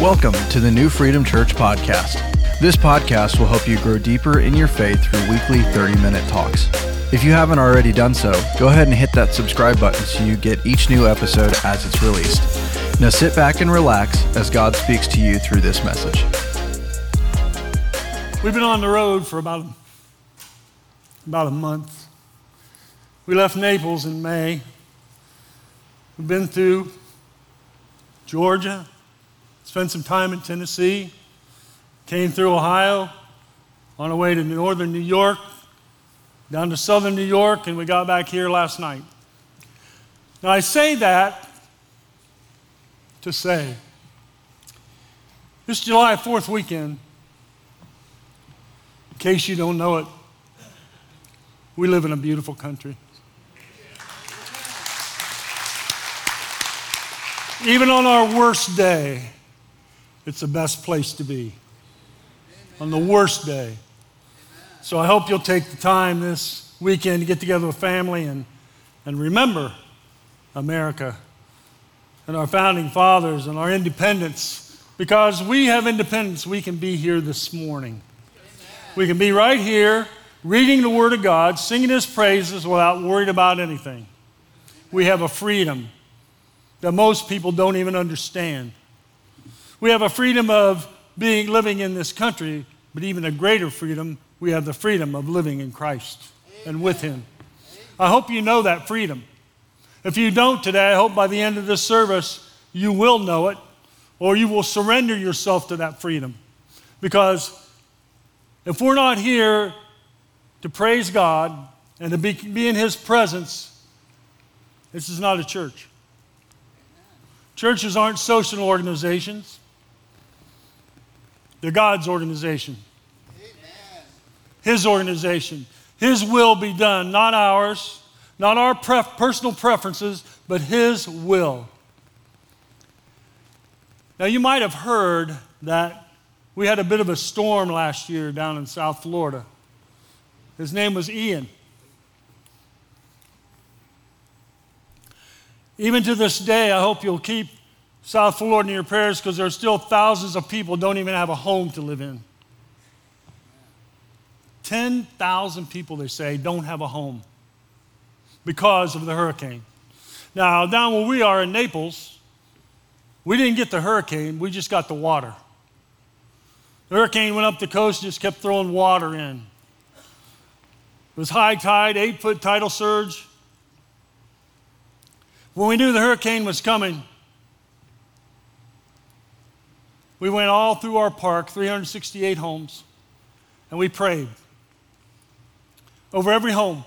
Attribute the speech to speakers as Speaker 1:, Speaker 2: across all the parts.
Speaker 1: Welcome to the New Freedom Church podcast. This podcast will help you grow deeper in your faith through weekly 30 minute talks. If you haven't already done so, go ahead and hit that subscribe button so you get each new episode as it's released. Now sit back and relax as God speaks to you through this message.
Speaker 2: We've been on the road for about, about a month. We left Naples in May. We've been through Georgia, spent some time in Tennessee, came through Ohio, on our way to northern New York, down to southern New York, and we got back here last night. Now, I say that to say this July 4th weekend, in case you don't know it, we live in a beautiful country. Even on our worst day, it's the best place to be. On the worst day. So I hope you'll take the time this weekend to get together with family and, and remember America and our founding fathers and our independence. Because we have independence, we can be here this morning. We can be right here reading the Word of God, singing His praises without worrying about anything. We have a freedom that most people don't even understand. We have a freedom of being living in this country, but even a greater freedom, we have the freedom of living in Christ and with Him. I hope you know that freedom. If you don't today, I hope by the end of this service you will know it or you will surrender yourself to that freedom. Because if we're not here to praise God and to be, be in His presence, this is not a church. Churches aren't social organizations, they're God's organization. Amen. His organization. His will be done, not ours, not our pref- personal preferences, but His will. Now, you might have heard that we had a bit of a storm last year down in South Florida. His name was Ian. Even to this day, I hope you'll keep South Florida in your prayers because there are still thousands of people don't even have a home to live in. 10,000 people, they say, don't have a home because of the hurricane. Now, down where we are in Naples, we didn't get the hurricane, we just got the water. The hurricane went up the coast and just kept throwing water in. It was high tide, eight foot tidal surge. When we knew the hurricane was coming, we went all through our park, 368 homes, and we prayed over every home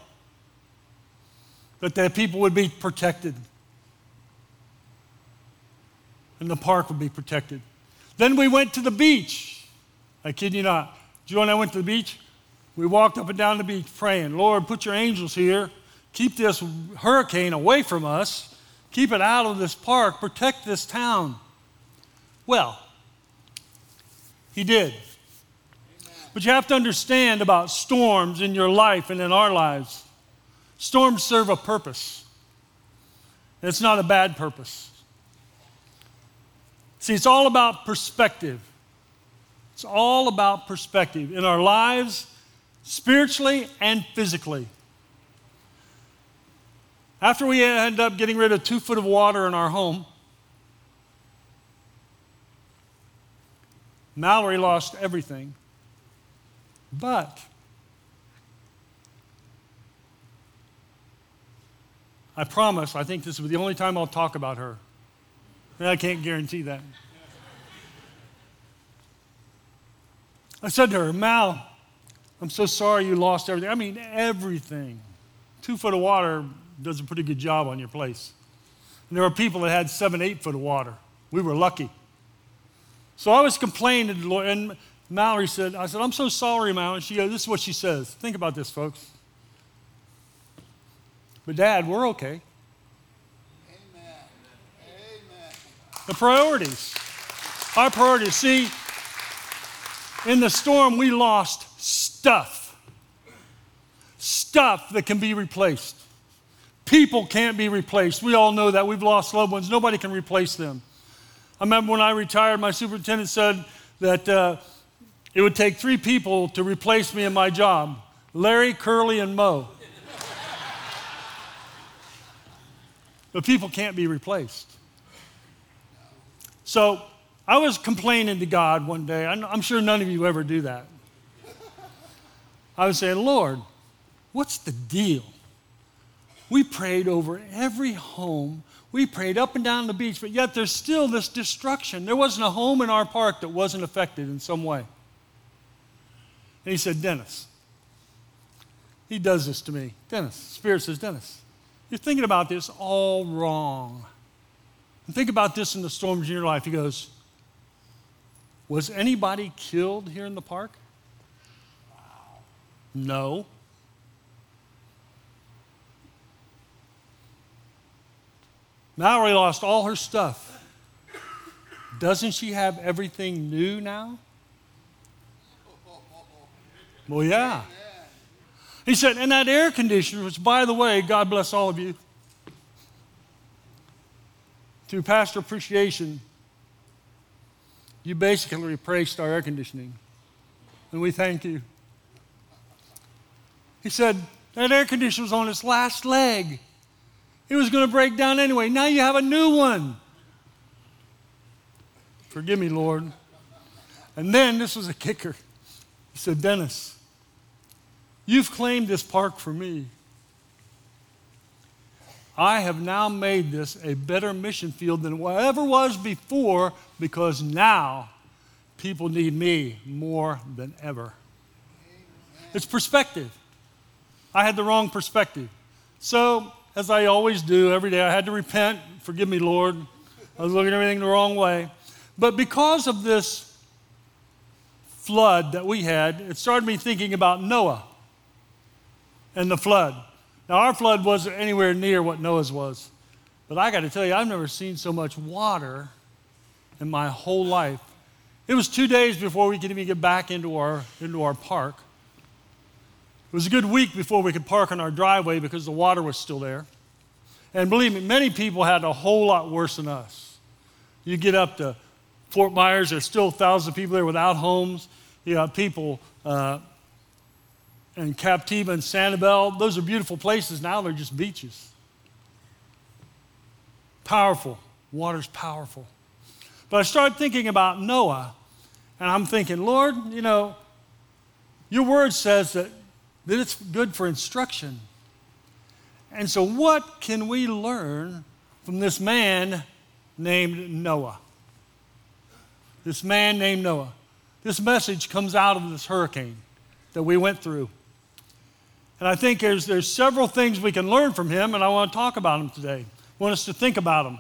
Speaker 2: that the people would be protected and the park would be protected. Then we went to the beach. I kid you not. Joe and I went to the beach. We walked up and down the beach praying, Lord, put your angels here. Keep this hurricane away from us. Keep it out of this park. Protect this town. Well, he did. But you have to understand about storms in your life and in our lives. Storms serve a purpose. it's not a bad purpose. See, it's all about perspective. It's all about perspective in our lives, spiritually and physically. After we end up getting rid of two foot of water in our home, Mallory lost everything. But I promise, I think this is the only time I'll talk about her. I can't guarantee that. I said to her, Mal, I'm so sorry you lost everything. I mean, everything. Two foot of water does a pretty good job on your place. And there were people that had seven, eight foot of water. We were lucky. So I was complaining to the Lord, and Mallory said, I said, I'm so sorry, Mallory. She goes, this is what she says. Think about this, folks. But Dad, we're okay. Amen. Amen. The priorities. Our priorities. See, in the storm, we lost stuff. Stuff that can be replaced. People can't be replaced. We all know that. We've lost loved ones. Nobody can replace them. I remember when I retired, my superintendent said that uh, it would take three people to replace me in my job Larry, Curly, and Moe. but people can't be replaced. So I was complaining to God one day. I'm sure none of you ever do that. I was saying, Lord, what's the deal? We prayed over every home. We prayed up and down the beach, but yet there's still this destruction. There wasn't a home in our park that wasn't affected in some way. And he said, Dennis, he does this to me. Dennis, Spirit says, Dennis, you're thinking about this all wrong. And think about this in the storms in your life. He goes, Was anybody killed here in the park? No. Mallory lost all her stuff. Doesn't she have everything new now? Well, yeah. He said, and that air conditioner, which, by the way, God bless all of you, through pastor appreciation, you basically replaced our air conditioning. And we thank you. He said, that air conditioner was on its last leg. It was going to break down anyway. Now you have a new one. Forgive me, Lord. And then this was a kicker. He said, Dennis, you've claimed this park for me. I have now made this a better mission field than whatever was before because now people need me more than ever. It's perspective. I had the wrong perspective. So, as I always do every day, I had to repent. Forgive me, Lord. I was looking at everything the wrong way. But because of this flood that we had, it started me thinking about Noah and the flood. Now, our flood wasn't anywhere near what Noah's was. But I got to tell you, I've never seen so much water in my whole life. It was two days before we could even get back into our, into our park. It was a good week before we could park on our driveway because the water was still there. And believe me, many people had a whole lot worse than us. You get up to Fort Myers, there's still thousands of people there without homes. You have people uh, in Captiva and Sanibel. Those are beautiful places. Now they're just beaches. Powerful. Water's powerful. But I started thinking about Noah, and I'm thinking, Lord, you know, your word says that that it's good for instruction. And so, what can we learn from this man named Noah? This man named Noah. This message comes out of this hurricane that we went through. And I think there's, there's several things we can learn from him, and I want to talk about them today. I want us to think about them.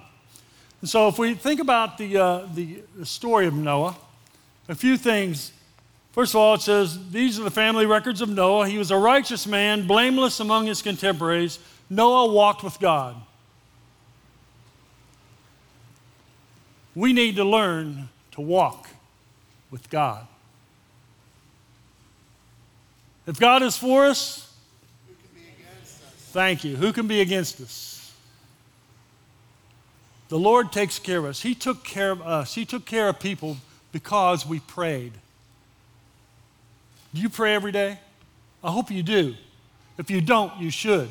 Speaker 2: And so, if we think about the, uh, the, the story of Noah, a few things First of all, it says, These are the family records of Noah. He was a righteous man, blameless among his contemporaries. Noah walked with God. We need to learn to walk with God. If God is for us, thank you. Who can be against us? The Lord takes care of us. He took care of us. He took care of people because we prayed. Do you pray every day? I hope you do. If you don't, you should.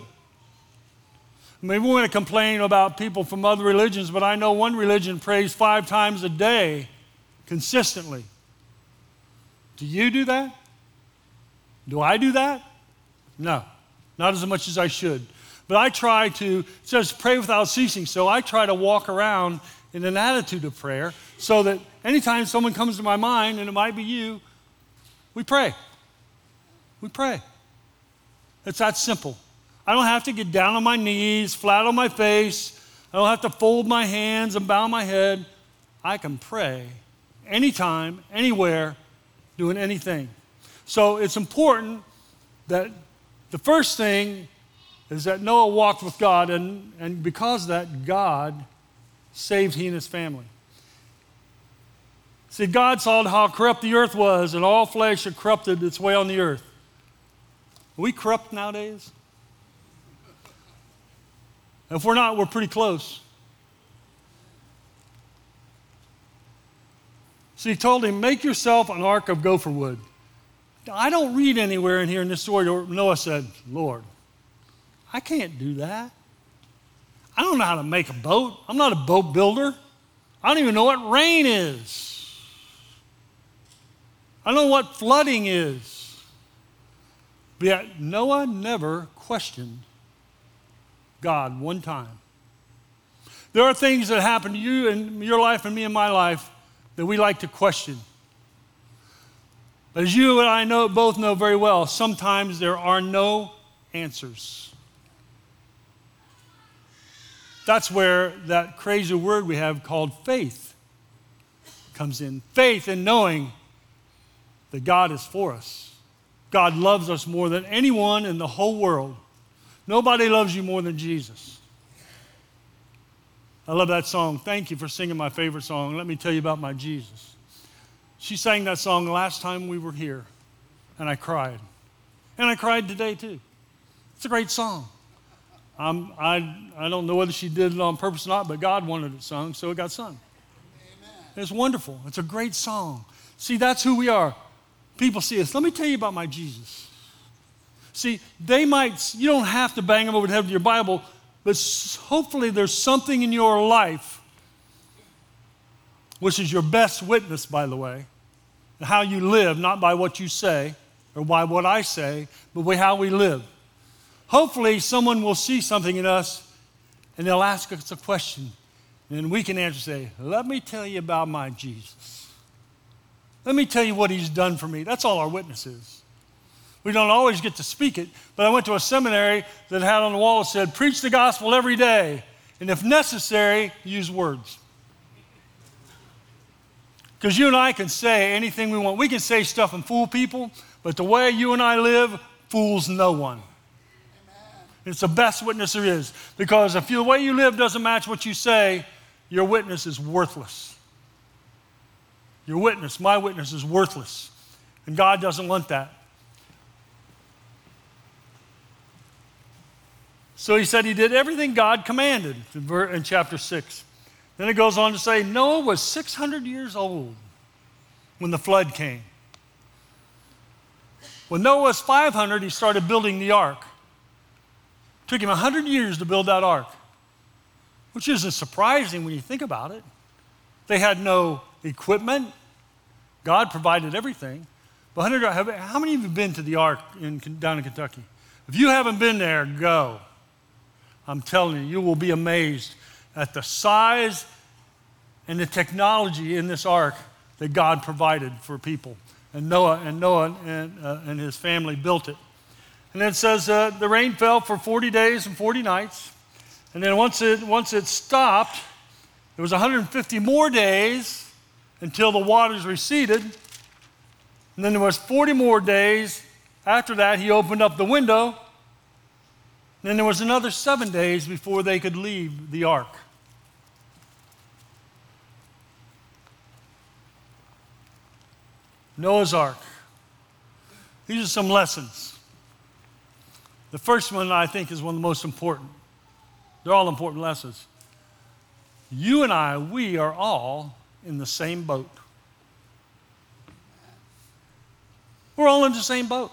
Speaker 2: Maybe we're going to complain about people from other religions, but I know one religion prays five times a day consistently. Do you do that? Do I do that? No, not as much as I should. But I try to, says pray without ceasing, so I try to walk around in an attitude of prayer so that anytime someone comes to my mind, and it might be you, we pray. We pray. It's that simple. I don't have to get down on my knees, flat on my face. I don't have to fold my hands and bow my head. I can pray anytime, anywhere, doing anything. So it's important that the first thing is that Noah walked with God, and, and because of that, God saved he and his family. See, God saw how corrupt the earth was, and all flesh had corrupted its way on the earth. Are we corrupt nowadays? If we're not, we're pretty close. So he told him, Make yourself an ark of gopher wood. I don't read anywhere in here in this story where Noah said, Lord, I can't do that. I don't know how to make a boat. I'm not a boat builder. I don't even know what rain is. I don't know what flooding is. But yet, Noah never questioned God one time. There are things that happen to you in your life and me in my life that we like to question. But as you and I know, both know very well, sometimes there are no answers. That's where that crazy word we have called faith comes in. Faith in knowing that God is for us. God loves us more than anyone in the whole world. Nobody loves you more than Jesus. I love that song. Thank you for singing my favorite song. Let me tell you about my Jesus. She sang that song last time we were here, and I cried. And I cried today too. It's a great song. I'm, I, I don't know whether she did it on purpose or not, but God wanted it sung, so it got sung. Amen. It's wonderful. It's a great song. See, that's who we are. People see us. Let me tell you about my Jesus. See, they might, you don't have to bang them over the head with your Bible, but hopefully there's something in your life which is your best witness, by the way, how you live, not by what you say or by what I say, but by how we live. Hopefully, someone will see something in us and they'll ask us a question, and we can answer, say, Let me tell you about my Jesus. Let me tell you what he's done for me. That's all our witness is. We don't always get to speak it, but I went to a seminary that had on the wall said, Preach the gospel every day, and if necessary, use words. Because you and I can say anything we want. We can say stuff and fool people, but the way you and I live fools no one. It's the best witness there is. Because if the way you live doesn't match what you say, your witness is worthless. Your witness, my witness, is worthless. And God doesn't want that. So he said he did everything God commanded in chapter 6. Then it goes on to say Noah was 600 years old when the flood came. When Noah was 500, he started building the ark. It took him 100 years to build that ark, which isn't surprising when you think about it. They had no equipment, God provided everything. But how many of you have been to the ark in, down in Kentucky? If you haven't been there, go. I'm telling you, you will be amazed at the size and the technology in this ark that God provided for people. And Noah and Noah and, uh, and his family built it. And then it says uh, the rain fell for 40 days and 40 nights. And then once it, once it stopped, it was 150 more days until the waters receded. And then there was 40 more days. After that, he opened up the window And then there was another seven days before they could leave the ark. Noah's Ark. These are some lessons. The first one I think is one of the most important. They're all important lessons. You and I, we are all in the same boat. We're all in the same boat.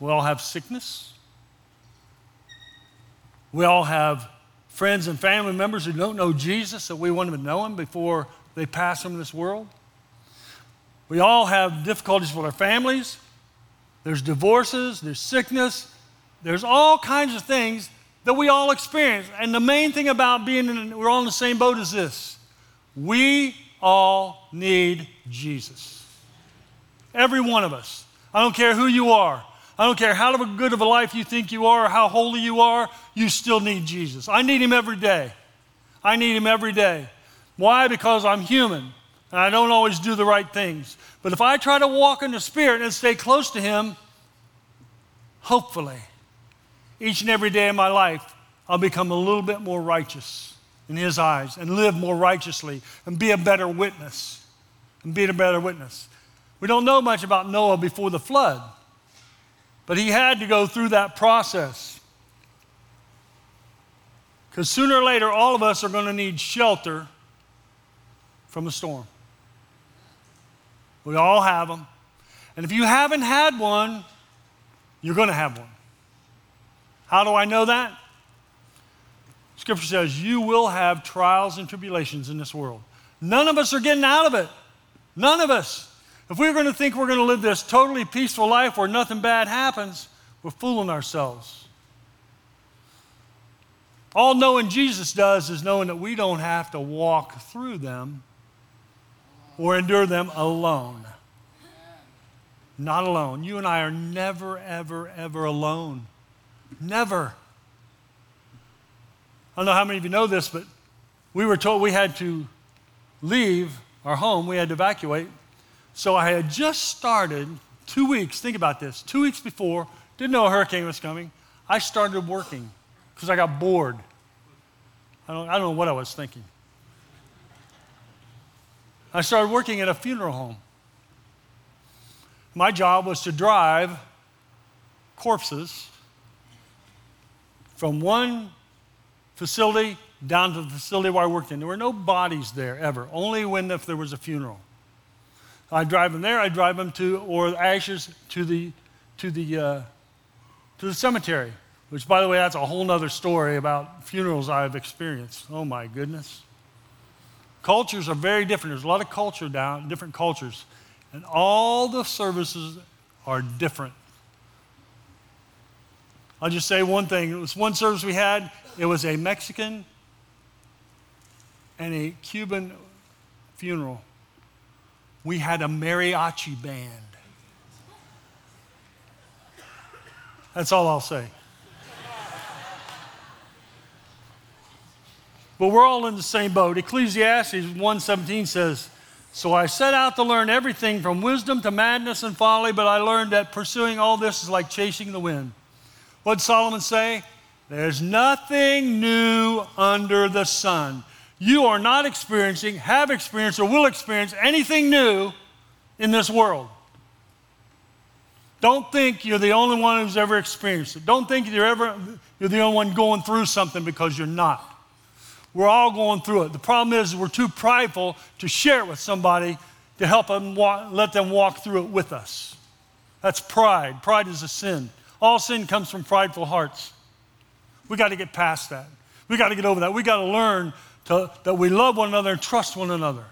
Speaker 2: We all have sickness. We all have friends and family members who don't know Jesus, so we want them to know him before they pass from this world. We all have difficulties with our families. There's divorces, there's sickness, there's all kinds of things that we all experience. And the main thing about being in, we're all in the same boat is this we all need Jesus. Every one of us. I don't care who you are. I don't care how good of a life you think you are or how holy you are, you still need Jesus. I need him every day. I need him every day. Why? Because I'm human and I don't always do the right things. But if I try to walk in the Spirit and stay close to him, hopefully, each and every day of my life, I'll become a little bit more righteous in his eyes and live more righteously and be a better witness. And be a better witness. We don't know much about Noah before the flood. But he had to go through that process. Because sooner or later, all of us are going to need shelter from a storm. We all have them. And if you haven't had one, you're going to have one. How do I know that? Scripture says you will have trials and tribulations in this world. None of us are getting out of it. None of us. If we're going to think we're going to live this totally peaceful life where nothing bad happens, we're fooling ourselves. All knowing Jesus does is knowing that we don't have to walk through them or endure them alone. Not alone. You and I are never, ever, ever alone. Never. I don't know how many of you know this, but we were told we had to leave our home, we had to evacuate. So I had just started two weeks, think about this, two weeks before, didn't know a hurricane was coming. I started working because I got bored. I don't, I don't know what I was thinking. I started working at a funeral home. My job was to drive corpses from one facility down to the facility where I worked in. There were no bodies there ever, only when if there was a funeral. I drive them there. I drive them to or ashes to the to the uh, to the cemetery. Which, by the way, that's a whole other story about funerals I've experienced. Oh my goodness. Cultures are very different. There's a lot of culture down, different cultures, and all the services are different. I'll just say one thing. It was one service we had. It was a Mexican and a Cuban funeral. We had a mariachi band. That's all I'll say. but we're all in the same boat. Ecclesiastes 1:17 says, "So I set out to learn everything from wisdom to madness and folly, but I learned that pursuing all this is like chasing the wind." What did Solomon say? There's nothing new under the sun. You are not experiencing, have experienced, or will experience anything new in this world. Don't think you're the only one who's ever experienced it. Don't think you're ever you're the only one going through something because you're not. We're all going through it. The problem is we're too prideful to share it with somebody to help them walk, let them walk through it with us. That's pride. Pride is a sin. All sin comes from prideful hearts. We got to get past that. We got to get over that. We got to learn that we love one another and trust one another.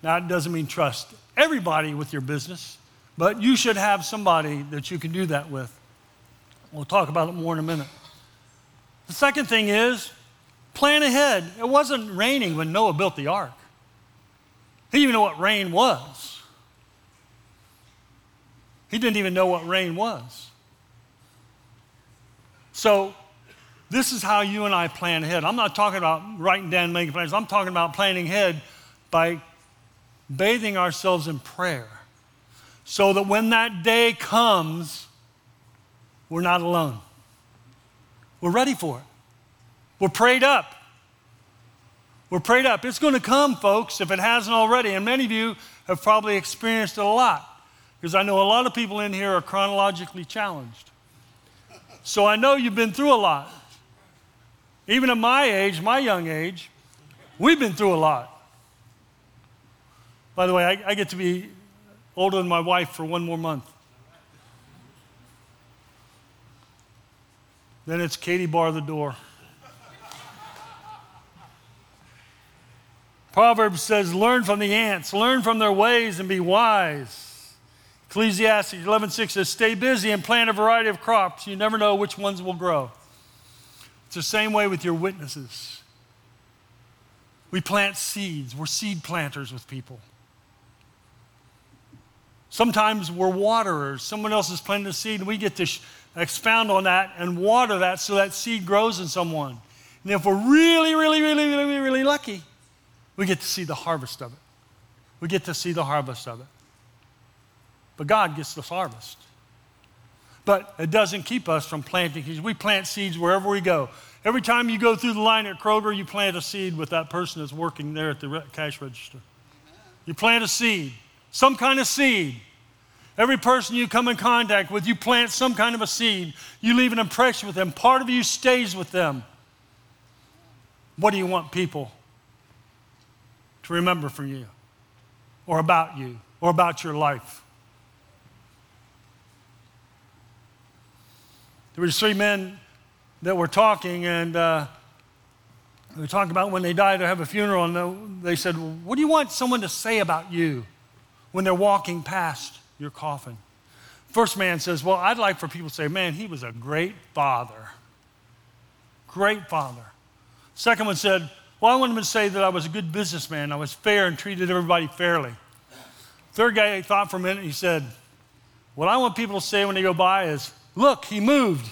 Speaker 2: Now, it doesn't mean trust everybody with your business, but you should have somebody that you can do that with. We'll talk about it more in a minute. The second thing is plan ahead. It wasn't raining when Noah built the ark, he didn't even know what rain was. He didn't even know what rain was. So, this is how you and I plan ahead. I'm not talking about writing down making plans. I'm talking about planning ahead by bathing ourselves in prayer so that when that day comes, we're not alone. We're ready for it. We're prayed up. We're prayed up. It's going to come, folks, if it hasn't already. And many of you have probably experienced it a lot because I know a lot of people in here are chronologically challenged. So I know you've been through a lot. Even at my age, my young age, we've been through a lot. By the way, I, I get to be older than my wife for one more month. Then it's Katie bar the door. Proverbs says, Learn from the ants, learn from their ways, and be wise. Ecclesiastes 11:6 says, Stay busy and plant a variety of crops. You never know which ones will grow. It's the same way with your witnesses. We plant seeds, we're seed planters with people. Sometimes we're waterers. Someone else is planting a seed, and we get to sh- expound on that and water that so that seed grows in someone. And if we're really, really, really, really, really lucky, we get to see the harvest of it. We get to see the harvest of it. But God gets the harvest. But it doesn't keep us from planting. We plant seeds wherever we go. Every time you go through the line at Kroger, you plant a seed with that person that's working there at the cash register. You plant a seed some kind of seed. Every person you come in contact with, you plant some kind of a seed. You leave an impression with them. Part of you stays with them. What do you want people to remember for you, or about you, or about your life. There were three men that were talking, and uh, we were talking about when they die to have a funeral, and they said, What do you want someone to say about you when they're walking past your coffin? First man says, Well, I'd like for people to say, Man, he was a great father. Great father. Second one said, Well, I want them to say that I was a good businessman. I was fair and treated everybody fairly. Third guy thought for a minute. He said, What I want people to say when they go by is, Look, he moved.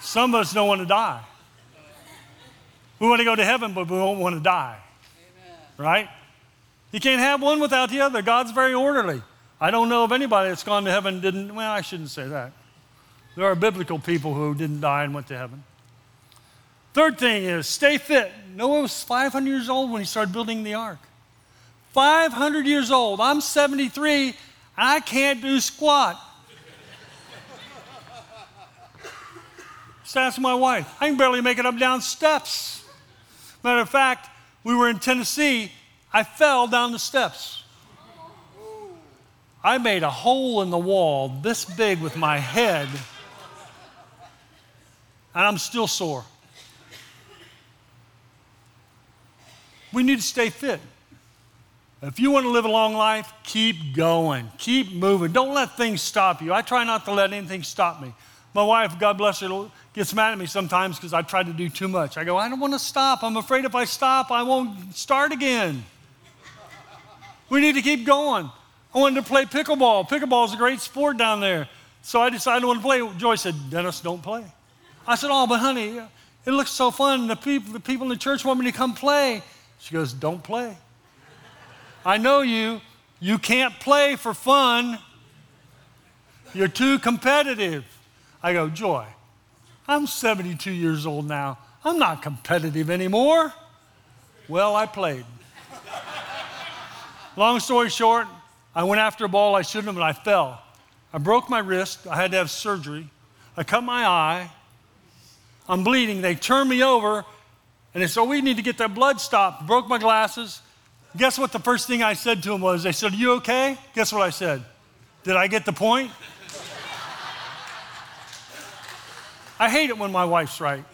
Speaker 2: Some of us don't want to die. We want to go to heaven, but we don't want to die. Amen. Right? You can't have one without the other. God's very orderly. I don't know of anybody that's gone to heaven didn't, well, I shouldn't say that. There are biblical people who didn't die and went to heaven. Third thing is stay fit. Noah was 500 years old when he started building the ark. 500 years old. I'm 73 and I can't do squat. Just ask my wife. I can barely make it up down steps. Matter of fact, we were in Tennessee. I fell down the steps. I made a hole in the wall this big with my head, and I'm still sore. We need to stay fit. If you want to live a long life, keep going, keep moving. Don't let things stop you. I try not to let anything stop me. My wife, God bless her, gets mad at me sometimes because I try to do too much. I go, I don't want to stop. I'm afraid if I stop, I won't start again. we need to keep going. I wanted to play pickleball. Pickleball is a great sport down there. So I decided I want to play. Joy said, Dennis, don't play. I said, Oh, but honey, it looks so fun. The people, the people in the church want me to come play. She goes, Don't play. I know you. You can't play for fun. You're too competitive. I go, Joy, I'm 72 years old now. I'm not competitive anymore. Well, I played. Long story short, I went after a ball I shouldn't have and I fell. I broke my wrist. I had to have surgery. I cut my eye. I'm bleeding. They turn me over and they said, oh, We need to get that blood stopped. Broke my glasses. Guess what the first thing I said to him was? They said, you okay? Guess what I said? Did I get the point? I hate it when my wife's right.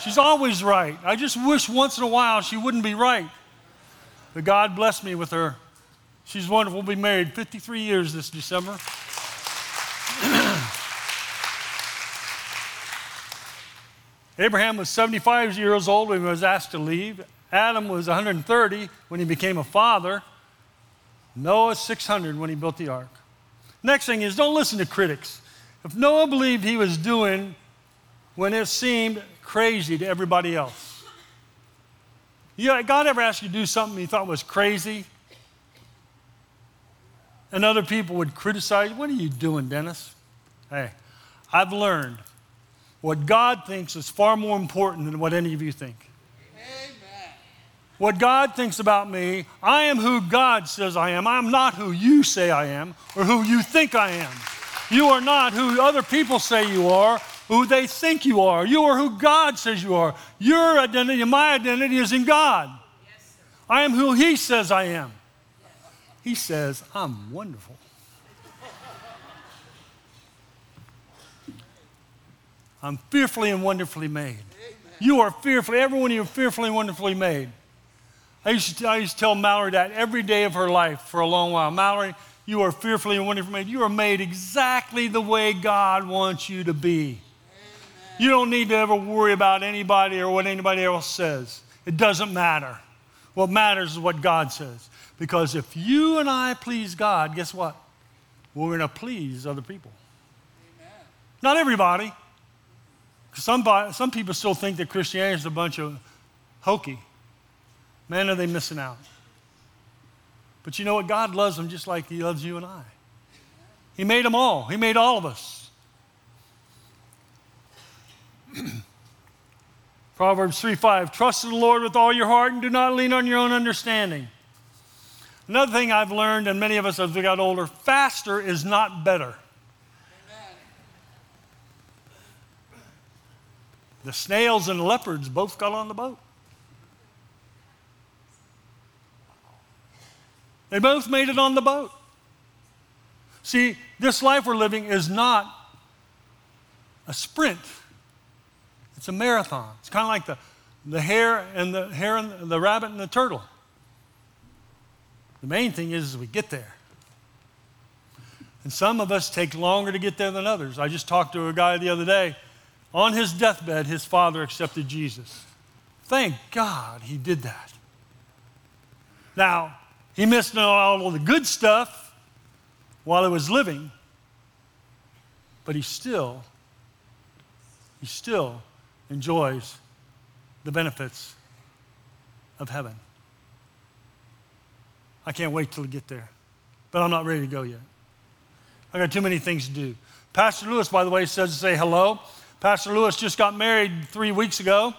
Speaker 2: She's always right. I just wish once in a while she wouldn't be right. But God bless me with her. She's wonderful. We'll be married 53 years this December. Abraham was 75 years old when he was asked to leave. Adam was 130 when he became a father. Noah 600 when he built the ark. Next thing is don't listen to critics. If Noah believed he was doing when it seemed crazy to everybody else, yeah, God ever asked you to do something he thought was crazy? And other people would criticize, What are you doing, Dennis? Hey, I've learned what God thinks is far more important than what any of you think. Amen. What God thinks about me, I am who God says I am. I'm not who you say I am or who you think I am. You are not who other people say you are, who they think you are. You are who God says you are. Your identity and my identity is in God. Yes, I am who He says I am. He says, I'm wonderful. I'm fearfully and wonderfully made. You are fearfully, everyone, of you are fearfully and wonderfully made. I used, to, I used to tell Mallory that every day of her life for a long while. Mallory, you are fearfully and wonderfully made. You are made exactly the way God wants you to be. Amen. You don't need to ever worry about anybody or what anybody else says. It doesn't matter. What matters is what God says. Because if you and I please God, guess what? We're going to please other people. Amen. Not everybody. Some, some people still think that Christianity is a bunch of hokey. Man, are they missing out. But you know what? God loves them just like He loves you and I. He made them all, He made all of us. Proverbs 3 5 Trust in the Lord with all your heart and do not lean on your own understanding. Another thing I've learned, and many of us as we got older, faster is not better. Amen. The snails and leopards both got on the boat. They both made it on the boat. See, this life we're living is not a sprint. It's a marathon. It's kind of like the, the hare and the hare and the rabbit and the turtle. The main thing is, is we get there. And some of us take longer to get there than others. I just talked to a guy the other day. On his deathbed, his father accepted Jesus. Thank God he did that. Now, he missed out all of the good stuff while he was living, but he still, he still enjoys the benefits of heaven. I can't wait till we get there, but I'm not ready to go yet. I got too many things to do. Pastor Lewis, by the way, says to say hello. Pastor Lewis just got married three weeks ago.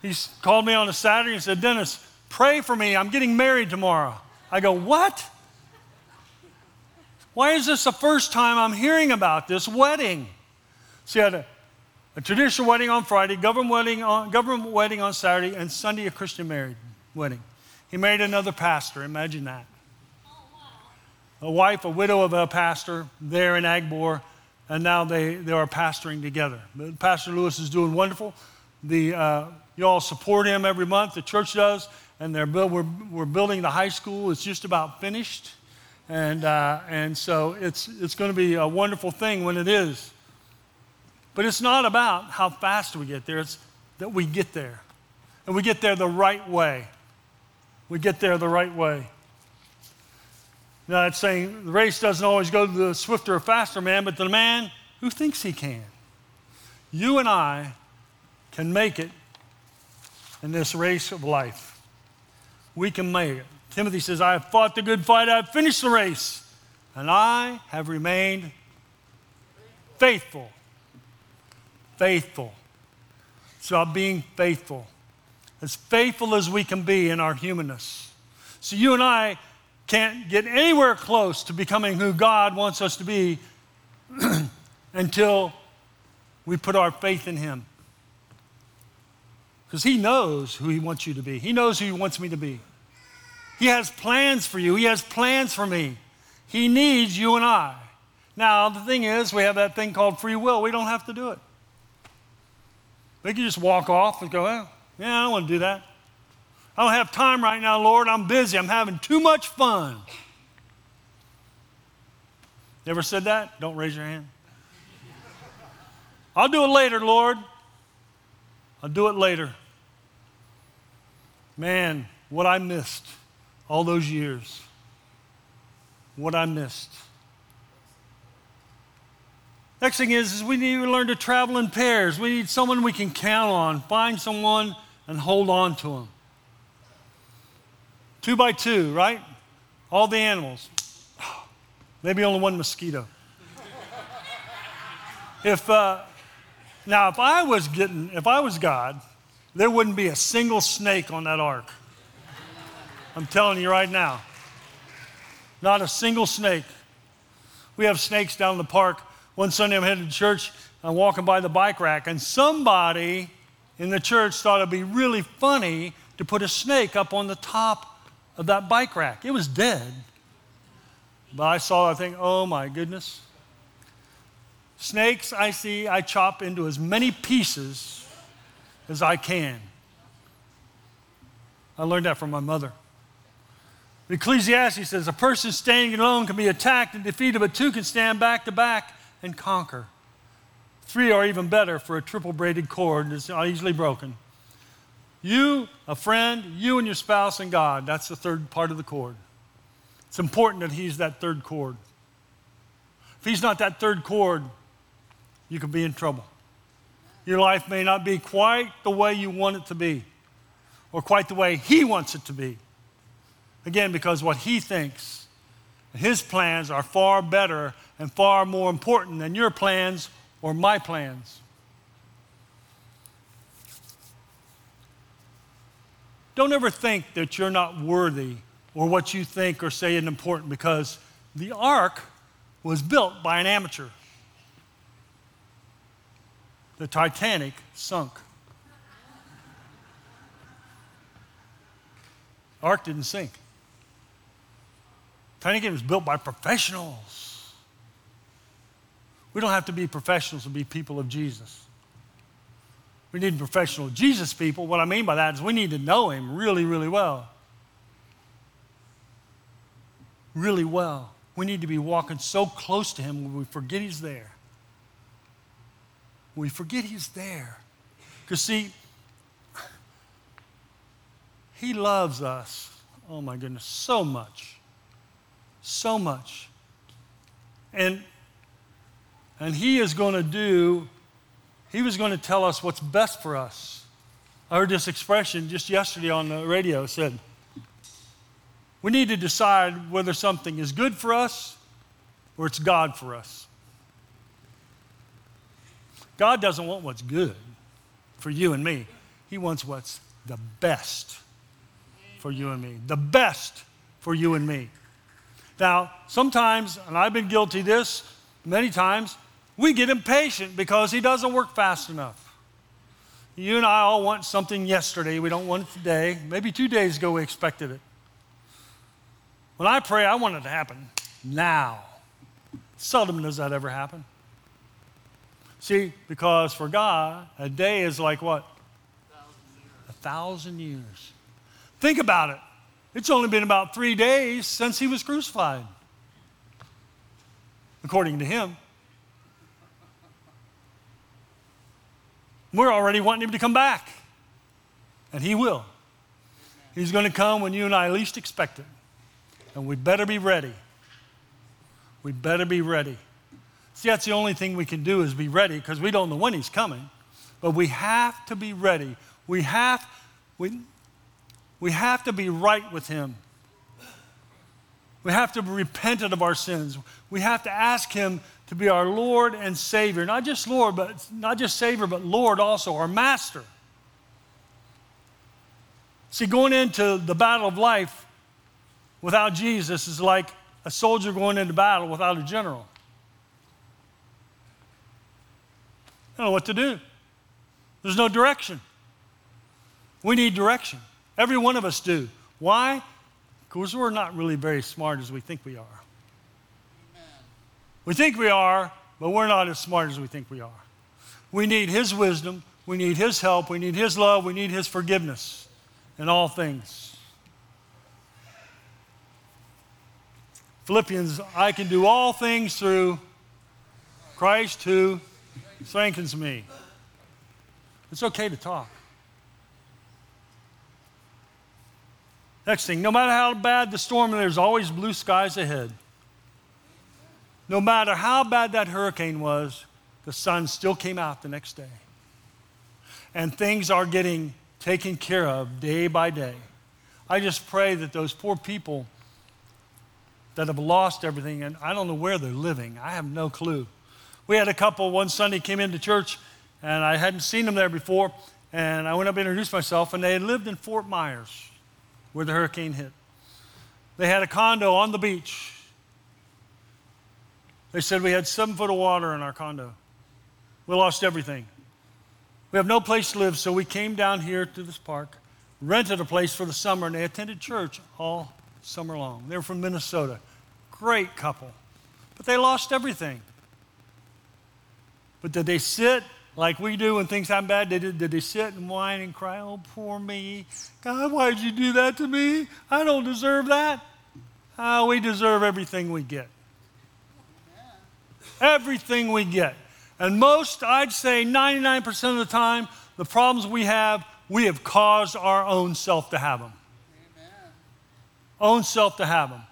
Speaker 2: He called me on a Saturday and said, Dennis, pray for me. I'm getting married tomorrow. I go, What? Why is this the first time I'm hearing about this wedding? So he had a, a traditional wedding on Friday, government wedding on, government wedding on Saturday, and Sunday a Christian married wedding. He married another pastor. Imagine that. A wife, a widow of a pastor there in Agbor, and now they, they are pastoring together. Pastor Lewis is doing wonderful. The, uh, you all support him every month, the church does, and they're we're, we're building the high school. It's just about finished. And, uh, and so it's, it's going to be a wonderful thing when it is. But it's not about how fast we get there, it's that we get there. And we get there the right way. We get there the right way. Now, it's saying the race doesn't always go to the swifter or faster man, but the man who thinks he can. You and I can make it in this race of life. We can make it. Timothy says, I have fought the good fight, I have finished the race, and I have remained faithful. Faithful. It's about being faithful. As faithful as we can be in our humanness. So you and I can't get anywhere close to becoming who God wants us to be until we put our faith in Him. Because He knows who He wants you to be, He knows who He wants me to be. He has plans for you, He has plans for me. He needs you and I. Now, the thing is, we have that thing called free will. We don't have to do it. We can just walk off and go, well, yeah, I don't want to do that. I don't have time right now, Lord. I'm busy. I'm having too much fun. You said that? Don't raise your hand. I'll do it later, Lord. I'll do it later. Man, what I missed all those years. What I missed. Next thing is, is we need to learn to travel in pairs. We need someone we can count on. Find someone and hold on to them. Two by two, right? All the animals. Maybe only one mosquito. if uh, now, if I was getting, if I was God, there wouldn't be a single snake on that ark. I'm telling you right now. Not a single snake. We have snakes down in the park. One Sunday I'm headed to church. I'm walking by the bike rack, and somebody in the church thought it'd be really funny to put a snake up on the top of that bike rack. It was dead. But I saw, I think, oh my goodness. Snakes, I see, I chop into as many pieces as I can. I learned that from my mother. Ecclesiastes says a person standing alone can be attacked and defeated, but two can stand back to back and conquer. Three are even better for a triple braided cord that's easily broken. You, a friend, you and your spouse and God. That's the third part of the cord. It's important that He's that third cord. If He's not that third cord, you could be in trouble. Your life may not be quite the way you want it to be, or quite the way He wants it to be. Again, because what He thinks, His plans are far better and far more important than your plans or my plans. Don't ever think that you're not worthy or what you think or say is important because the ark was built by an amateur. The Titanic sunk. Ark didn't sink. Titanic was built by professionals. We don't have to be professionals to be people of Jesus. We need professional Jesus people. What I mean by that is we need to know him really, really well. Really well. We need to be walking so close to him we forget he's there. We forget he's there. Because, see, he loves us, oh my goodness, so much. So much. And, and he is going to do he was going to tell us what's best for us. I heard this expression just yesterday on the radio. Said, We need to decide whether something is good for us or it's God for us. God doesn't want what's good for you and me, He wants what's the best for you and me. The best for you and me. Now, sometimes, and I've been guilty this many times, we get impatient because he doesn't work fast enough. You and I all want something yesterday. We don't want it today. Maybe two days ago we expected it. When I pray, I want it to happen now. Seldom does that ever happen. See, because for God, a day is like what? A thousand years. Think about it. It's only been about three days since he was crucified, according to him. We're already wanting him to come back. And he will. He's going to come when you and I least expect it. And we better be ready. We better be ready. See, that's the only thing we can do is be ready because we don't know when he's coming. But we have to be ready. We have, we, we have to be right with him. We have to be repentant of our sins. We have to ask him to be our Lord and Savior. Not just Lord, but not just Savior, but Lord also, our Master. See, going into the battle of life without Jesus is like a soldier going into battle without a general. I don't know what to do. There's no direction. We need direction. Every one of us do. Why? Because we're not really very smart as we think we are. We think we are, but we're not as smart as we think we are. We need His wisdom, we need His help, we need His love, we need His forgiveness in all things. Philippians, I can do all things through Christ who strengthens me. It's okay to talk. Next thing, no matter how bad the storm, there's always blue skies ahead. No matter how bad that hurricane was, the sun still came out the next day. And things are getting taken care of day by day. I just pray that those poor people that have lost everything, and I don't know where they're living, I have no clue. We had a couple one Sunday came into church, and I hadn't seen them there before, and I went up and introduced myself, and they had lived in Fort Myers, where the hurricane hit. They had a condo on the beach they said we had seven foot of water in our condo. We lost everything. We have no place to live, so we came down here to this park, rented a place for the summer, and they attended church all summer long. They were from Minnesota. Great couple. But they lost everything. But did they sit like we do when things happen bad? Did, did they sit and whine and cry, oh, poor me? God, why did you do that to me? I don't deserve that. Oh, we deserve everything we get everything we get. And most, I'd say 99% of the time, the problems we have, we have caused our own self to have them. Amen. Own self to have them.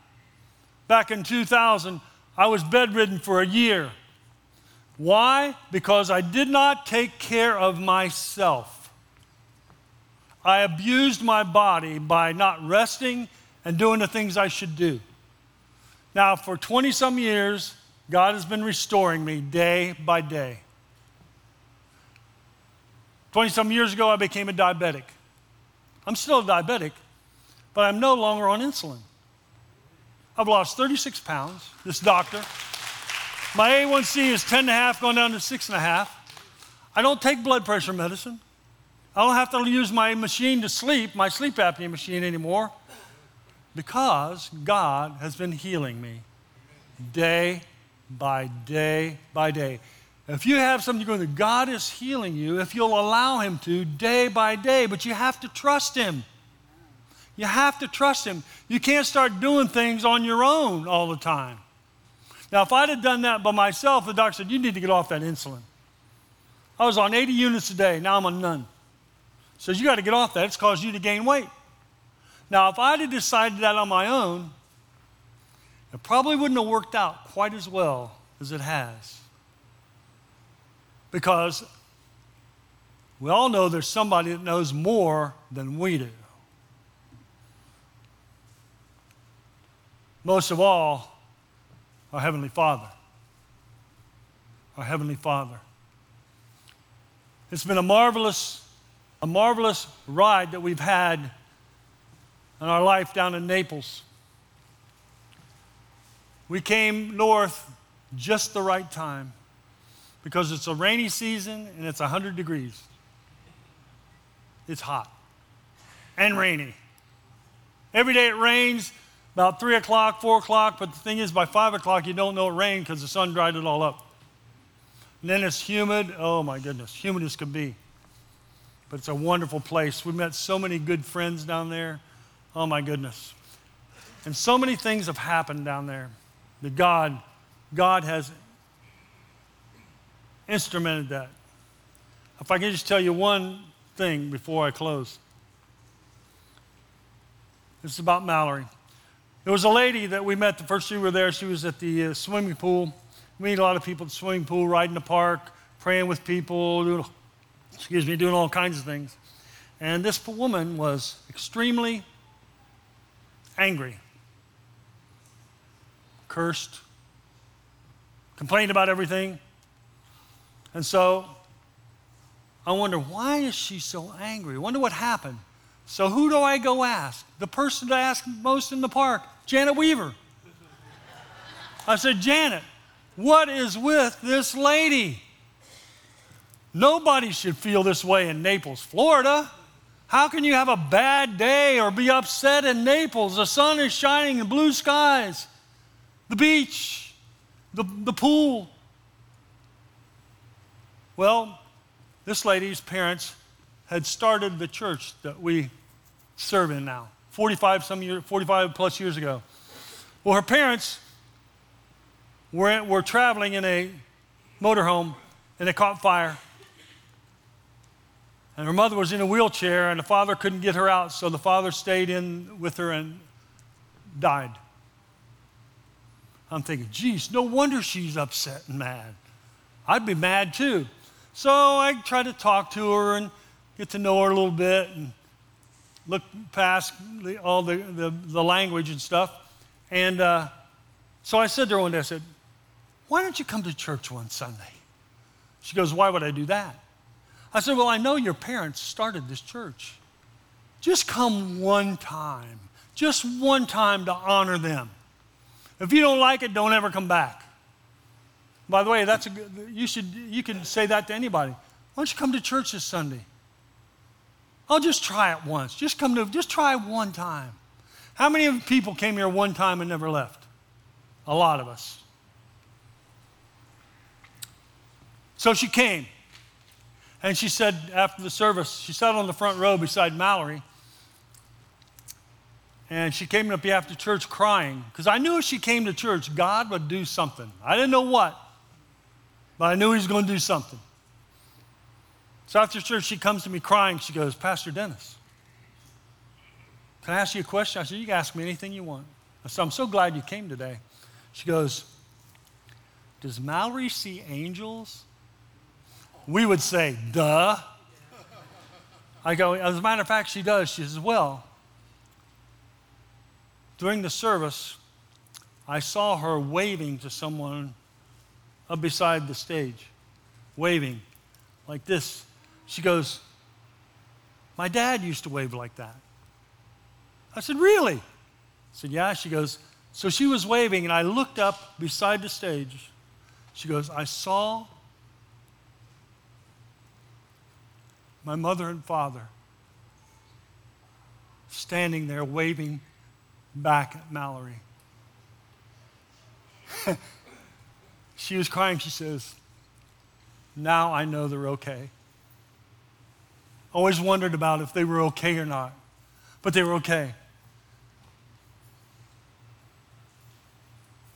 Speaker 2: Back in 2000, I was bedridden for a year. Why? Because I did not take care of myself. I abused my body by not resting and doing the things I should do. Now, for 20 some years, God has been restoring me day by day. 20 some years ago, I became a diabetic. I'm still a diabetic, but I'm no longer on insulin. I've lost 36 pounds, this doctor. My A1C is 10 and a half, going down to six and a half. I don't take blood pressure medicine. I don't have to use my machine to sleep, my sleep apnea machine anymore. Because God has been healing me day by day by day. If you have something going that God is healing you, if you'll allow Him to day by day, but you have to trust Him. You have to trust Him. You can't start doing things on your own all the time. Now, if I'd have done that by myself, the doctor said, You need to get off that insulin. I was on 80 units a day, now I'm on none. Says, You got to get off that, it's caused you to gain weight. Now, if I'd have decided that on my own, it probably wouldn't have worked out quite as well as it has. Because we all know there's somebody that knows more than we do. Most of all, our Heavenly Father. Our Heavenly Father. It's been a marvelous, a marvelous ride that we've had in our life down in Naples. We came north just the right time because it's a rainy season and it's 100 degrees. It's hot and rainy. Every day it rains, about 3 o'clock, 4 o'clock, but the thing is, by 5 o'clock, you don't know it rained because the sun dried it all up. And then it's humid. Oh my goodness, humid as can be. But it's a wonderful place. We met so many good friends down there. Oh my goodness. And so many things have happened down there that God, God has instrumented that. If I can just tell you one thing before I close. Is about Mallory. There was a lady that we met the first year we were there. She was at the uh, swimming pool. We meet a lot of people at the swimming pool, riding the park, praying with people, doing, excuse me, doing all kinds of things. And this woman was extremely angry, cursed, complained about everything. And so I wonder, why is she so angry? I wonder what happened. So who do I go ask? The person to ask most in the park, Janet Weaver. I said, Janet, what is with this lady? Nobody should feel this way in Naples, Florida. How can you have a bad day or be upset in Naples? The sun is shining and blue skies, the beach, the, the pool. Well, this lady's parents had started the church that we serve in now, 45 some years, 45 plus years ago. Well, her parents were, were traveling in a motorhome and they caught fire. And her mother was in a wheelchair and the father couldn't get her out, so the father stayed in with her and died. I'm thinking, geez, no wonder she's upset and mad. I'd be mad too. So I tried to talk to her and get to know her a little bit and look past all the, the, the, language and stuff. And uh, so I said to her one day, I said, Why don't you come to church one Sunday? She goes, Why would I do that? I said, Well, I know your parents started this church. Just come one time, just one time to honor them. If you don't like it, don't ever come back. By the way, that's a you should you can say that to anybody. Why don't you come to church this Sunday? I'll just try it once. Just come to, just try one time. How many people came here one time and never left? A lot of us. So she came. And she said after the service, she sat on the front row beside Mallory. And she came up after church crying because I knew if she came to church, God would do something. I didn't know what, but I knew He was going to do something. So after church, she comes to me crying. She goes, Pastor Dennis, can I ask you a question? I said, You can ask me anything you want. I said, I'm so glad you came today. She goes, Does Mallory see angels? We would say, Duh. I go, As a matter of fact, she does. She says, Well, during the service, I saw her waving to someone up beside the stage, waving like this. She goes, My dad used to wave like that. I said, Really? I said, Yeah. She goes, So she was waving, and I looked up beside the stage. She goes, I saw my mother and father standing there waving back at Mallory. she was crying. She says, Now I know they're okay. Always wondered about if they were okay or not, but they were okay.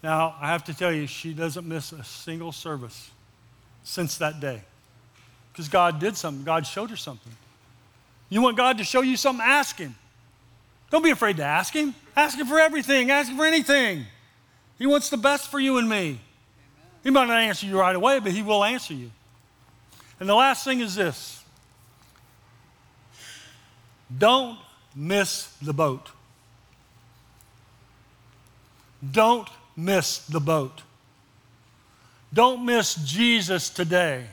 Speaker 2: Now, I have to tell you, she doesn't miss a single service since that day because God did something. God showed her something. You want God to show you something? Ask Him. Don't be afraid to ask Him. Ask Him for everything, ask Him for anything. He wants the best for you and me. He might not answer you right away, but He will answer you. And the last thing is this don't miss the boat. Don't miss the boat. Don't miss Jesus today.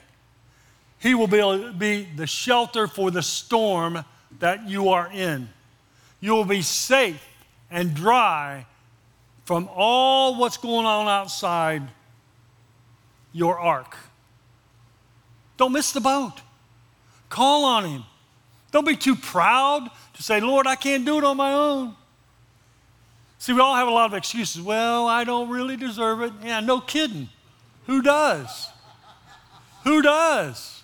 Speaker 2: He will be, be the shelter for the storm that you are in. You will be safe and dry from all what's going on outside your ark. Don't miss the boat. Call on Him. Don't be too proud to say, Lord, I can't do it on my own. See, we all have a lot of excuses. Well, I don't really deserve it. Yeah, no kidding. Who does? Who does?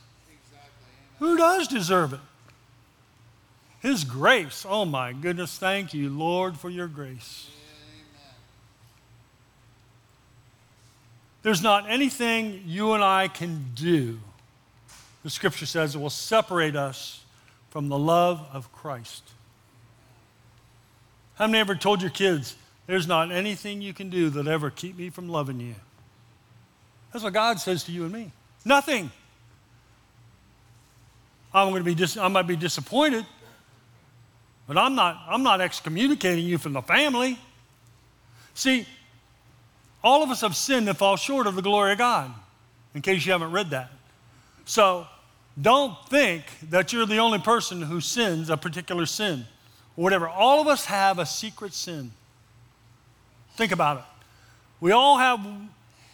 Speaker 2: Who does deserve it? His grace. Oh my goodness. Thank you, Lord, for your grace. There's not anything you and I can do, the scripture says, that will separate us from the love of Christ. How many ever told your kids, there's not anything you can do that ever keep me from loving you? That's what God says to you and me. Nothing. I'm going to be dis- I might be disappointed, but I'm not, I'm not excommunicating you from the family. See, all of us have sinned and fall short of the glory of God, in case you haven't read that. So don't think that you're the only person who sins a particular sin or whatever. All of us have a secret sin. Think about it. We all have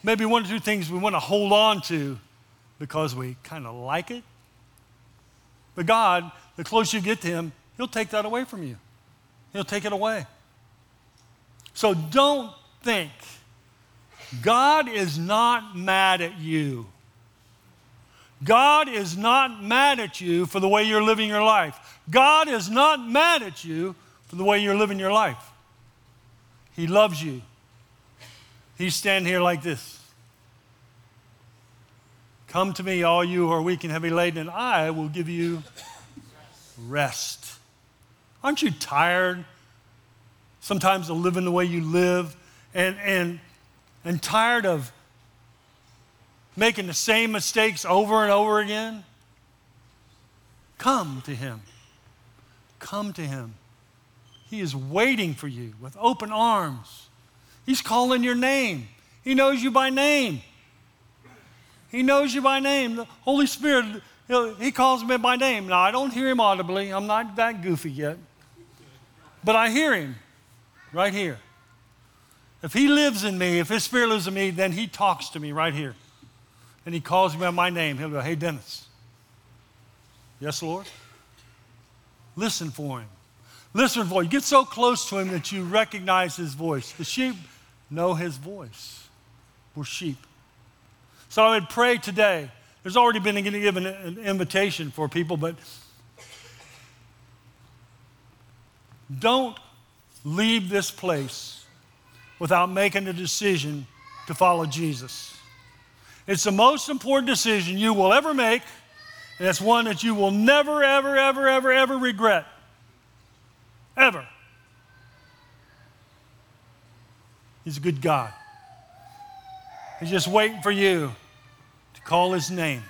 Speaker 2: maybe one or two things we want to hold on to because we kind of like it. But God, the closer you get to Him, He'll take that away from you. He'll take it away. So don't think God is not mad at you. God is not mad at you for the way you're living your life. God is not mad at you for the way you're living your life. He loves you. He's standing here like this. Come to me, all you who are weak and heavy laden, and I will give you rest. Aren't you tired sometimes of living the way you live and, and and tired of making the same mistakes over and over again? Come to Him. Come to Him. He is waiting for you with open arms. He's calling your name. He knows you by name. He knows you by name. The Holy Spirit, He calls me by name. Now, I don't hear Him audibly. I'm not that goofy yet. But I hear Him right here. If He lives in me, if His Spirit lives in me, then He talks to me right here. And He calls me by my name. He'll go, Hey, Dennis. Yes, Lord? Listen for Him. Listen for Him. Get so close to Him that you recognize His voice. The sheep know His voice. We're sheep. So I would pray today. There's already been given an invitation for people, but don't leave this place without making a decision to follow Jesus. It's the most important decision you will ever make, and it's one that you will never, ever, ever, ever, ever regret. Ever. He's a good God. He's just waiting for you to call his name.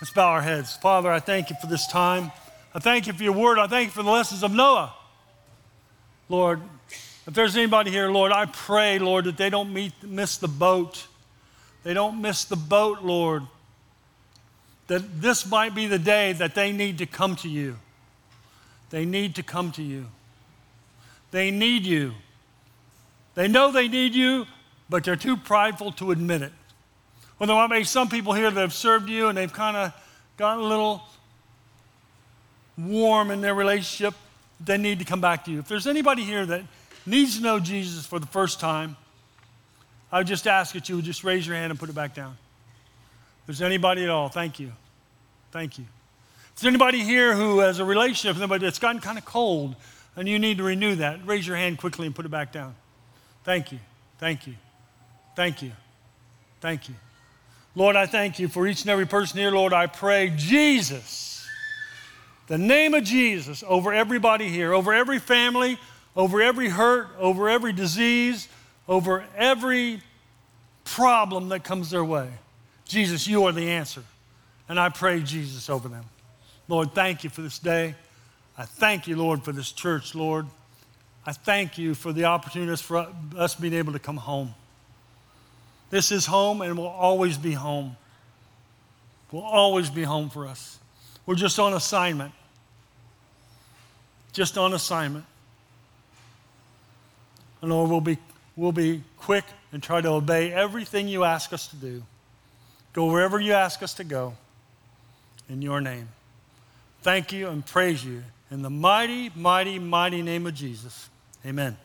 Speaker 2: Let's bow our heads. Father, I thank you for this time. I thank you for your word. I thank you for the lessons of Noah. Lord, if there's anybody here, Lord, I pray, Lord, that they don't meet, miss the boat. They don't miss the boat, Lord. That this might be the day that they need to come to you. They need to come to you. They need you. They know they need you, but they're too prideful to admit it. Well, there might be some people here that have served you and they've kind of gotten a little warm in their relationship they need to come back to you. If there's anybody here that needs to know Jesus for the first time, I would just ask that you would just raise your hand and put it back down. If there's anybody at all, thank you. Thank you. If there's anybody here who has a relationship with somebody that's gotten kind of cold and you need to renew that, raise your hand quickly and put it back down. Thank you. Thank you. Thank you. Thank you. Lord, I thank you for each and every person here. Lord, I pray, Jesus, the name of Jesus over everybody here, over every family, over every hurt, over every disease, over every problem that comes their way. Jesus, you are the answer. And I pray, Jesus, over them. Lord, thank you for this day. I thank you, Lord, for this church, Lord. I thank you for the opportunity for us being able to come home. This is home and will always be home. Will always be home for us. We're just on assignment. Just on assignment. And Lord, we'll be, we'll be quick and try to obey everything you ask us to do. Go wherever you ask us to go in your name. Thank you and praise you in the mighty, mighty, mighty name of Jesus. Amen.